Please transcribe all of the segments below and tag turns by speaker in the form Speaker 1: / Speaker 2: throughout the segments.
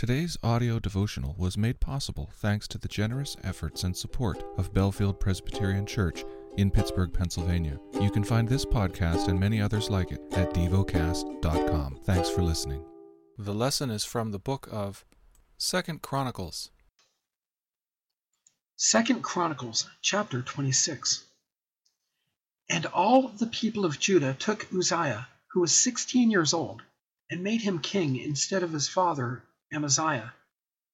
Speaker 1: Today's audio devotional was made possible thanks to the generous efforts and support of Bellefield Presbyterian Church in Pittsburgh, Pennsylvania. You can find this podcast and many others like it at devocast.com. Thanks for listening. The lesson is from the book of Second Chronicles.
Speaker 2: Second Chronicles chapter 26. And all the people of Judah took Uzziah, who was 16 years old, and made him king instead of his father Amaziah.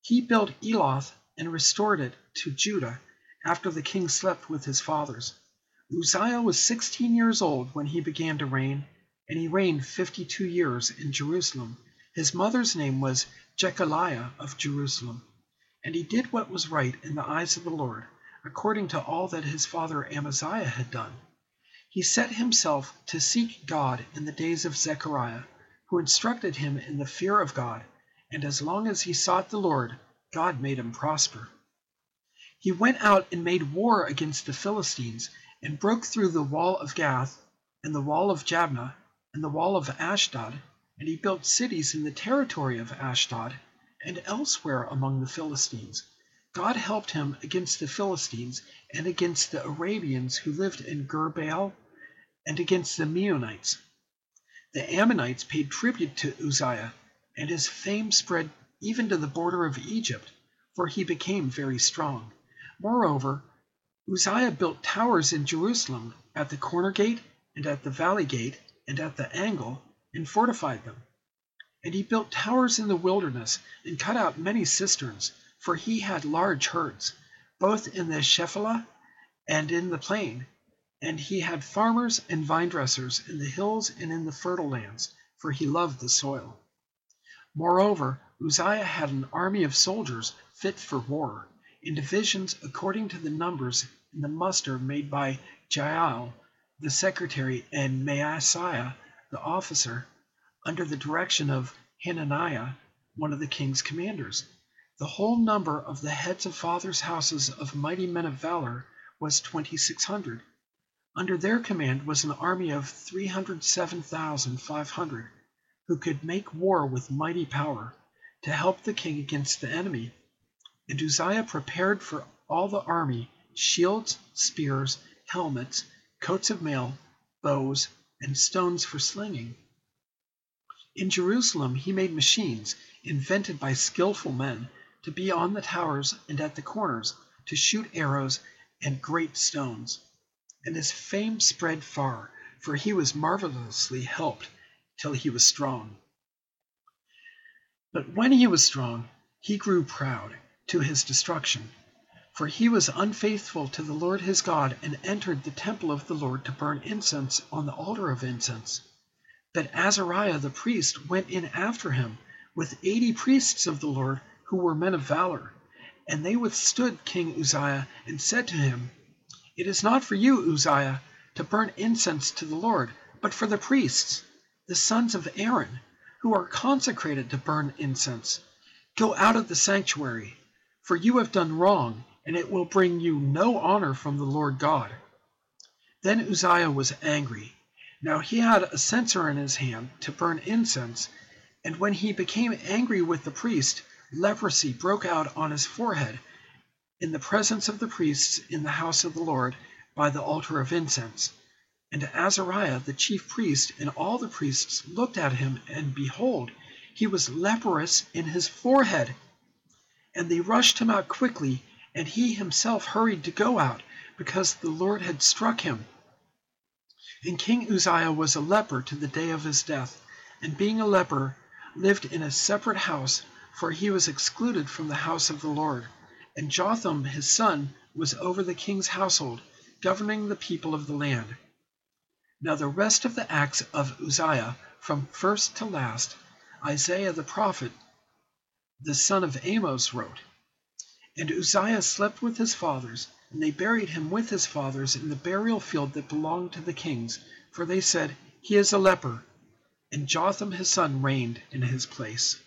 Speaker 2: He built Eloth and restored it to Judah after the king slept with his fathers. Uzziah was 16 years old when he began to reign, and he reigned 52 years in Jerusalem. His mother's name was Jecoliah of Jerusalem. And he did what was right in the eyes of the Lord, according to all that his father Amaziah had done. He set himself to seek God in the days of Zechariah, who instructed him in the fear of God and as long as he sought the Lord, God made him prosper. He went out and made war against the Philistines, and broke through the wall of Gath, and the wall of Jabneh, and the wall of Ashdod, and he built cities in the territory of Ashdod, and elsewhere among the Philistines. God helped him against the Philistines, and against the Arabians who lived in Gurbaal, and against the Meunites. The Ammonites paid tribute to Uzziah and his fame spread even to the border of Egypt, for he became very strong. Moreover, Uzziah built towers in Jerusalem at the corner gate, and at the valley gate, and at the angle, and fortified them. And he built towers in the wilderness, and cut out many cisterns, for he had large herds, both in the Shephelah and in the plain. And he had farmers and vine dressers in the hills and in the fertile lands, for he loved the soil. Moreover, Uzziah had an army of soldiers fit for war, in divisions according to the numbers in the muster made by Jeiel the secretary and Maaseiah the officer, under the direction of Hananiah, one of the king's commanders. The whole number of the heads of fathers' houses of mighty men of valor was twenty six hundred. Under their command was an army of three hundred seven thousand five hundred who could make war with mighty power, to help the king against the enemy. And Uzziah prepared for all the army shields, spears, helmets, coats of mail, bows, and stones for slinging. In Jerusalem he made machines, invented by skilful men, to be on the towers and at the corners, to shoot arrows and great stones. And his fame spread far, for he was marvelously helped till he was strong. But when he was strong, he grew proud, to his destruction. For he was unfaithful to the Lord his God, and entered the temple of the Lord to burn incense on the altar of incense. But Azariah the priest went in after him, with eighty priests of the Lord, who were men of valor. And they withstood King Uzziah, and said to him, It is not for you, Uzziah, to burn incense to the Lord, but for the priests the sons of Aaron, who are consecrated to burn incense. Go out of the sanctuary, for you have done wrong, and it will bring you no honor from the Lord God. Then Uzziah was angry. Now he had a censer in his hand to burn incense, and when he became angry with the priest, leprosy broke out on his forehead in the presence of the priests in the house of the Lord by the altar of incense. And Azariah the chief priest and all the priests looked at him, and behold, he was leprous in his forehead. And they rushed him out quickly, and he himself hurried to go out, because the Lord had struck him. And King Uzziah was a leper to the day of his death, and being a leper, lived in a separate house, for he was excluded from the house of the Lord. And Jotham his son was over the king's household, governing the people of the land. Now the rest of the acts of Uzziah, from first to last, Isaiah the prophet, the son of Amos, wrote. And Uzziah slept with his fathers, and they buried him with his fathers in the burial field that belonged to the kings, for they said, He is a leper. And Jotham his son reigned in his place.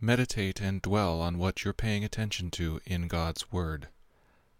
Speaker 1: Meditate and dwell on what you're paying attention to in God's Word.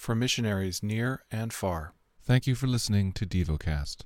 Speaker 1: for missionaries near and far. Thank you for listening to DevoCast.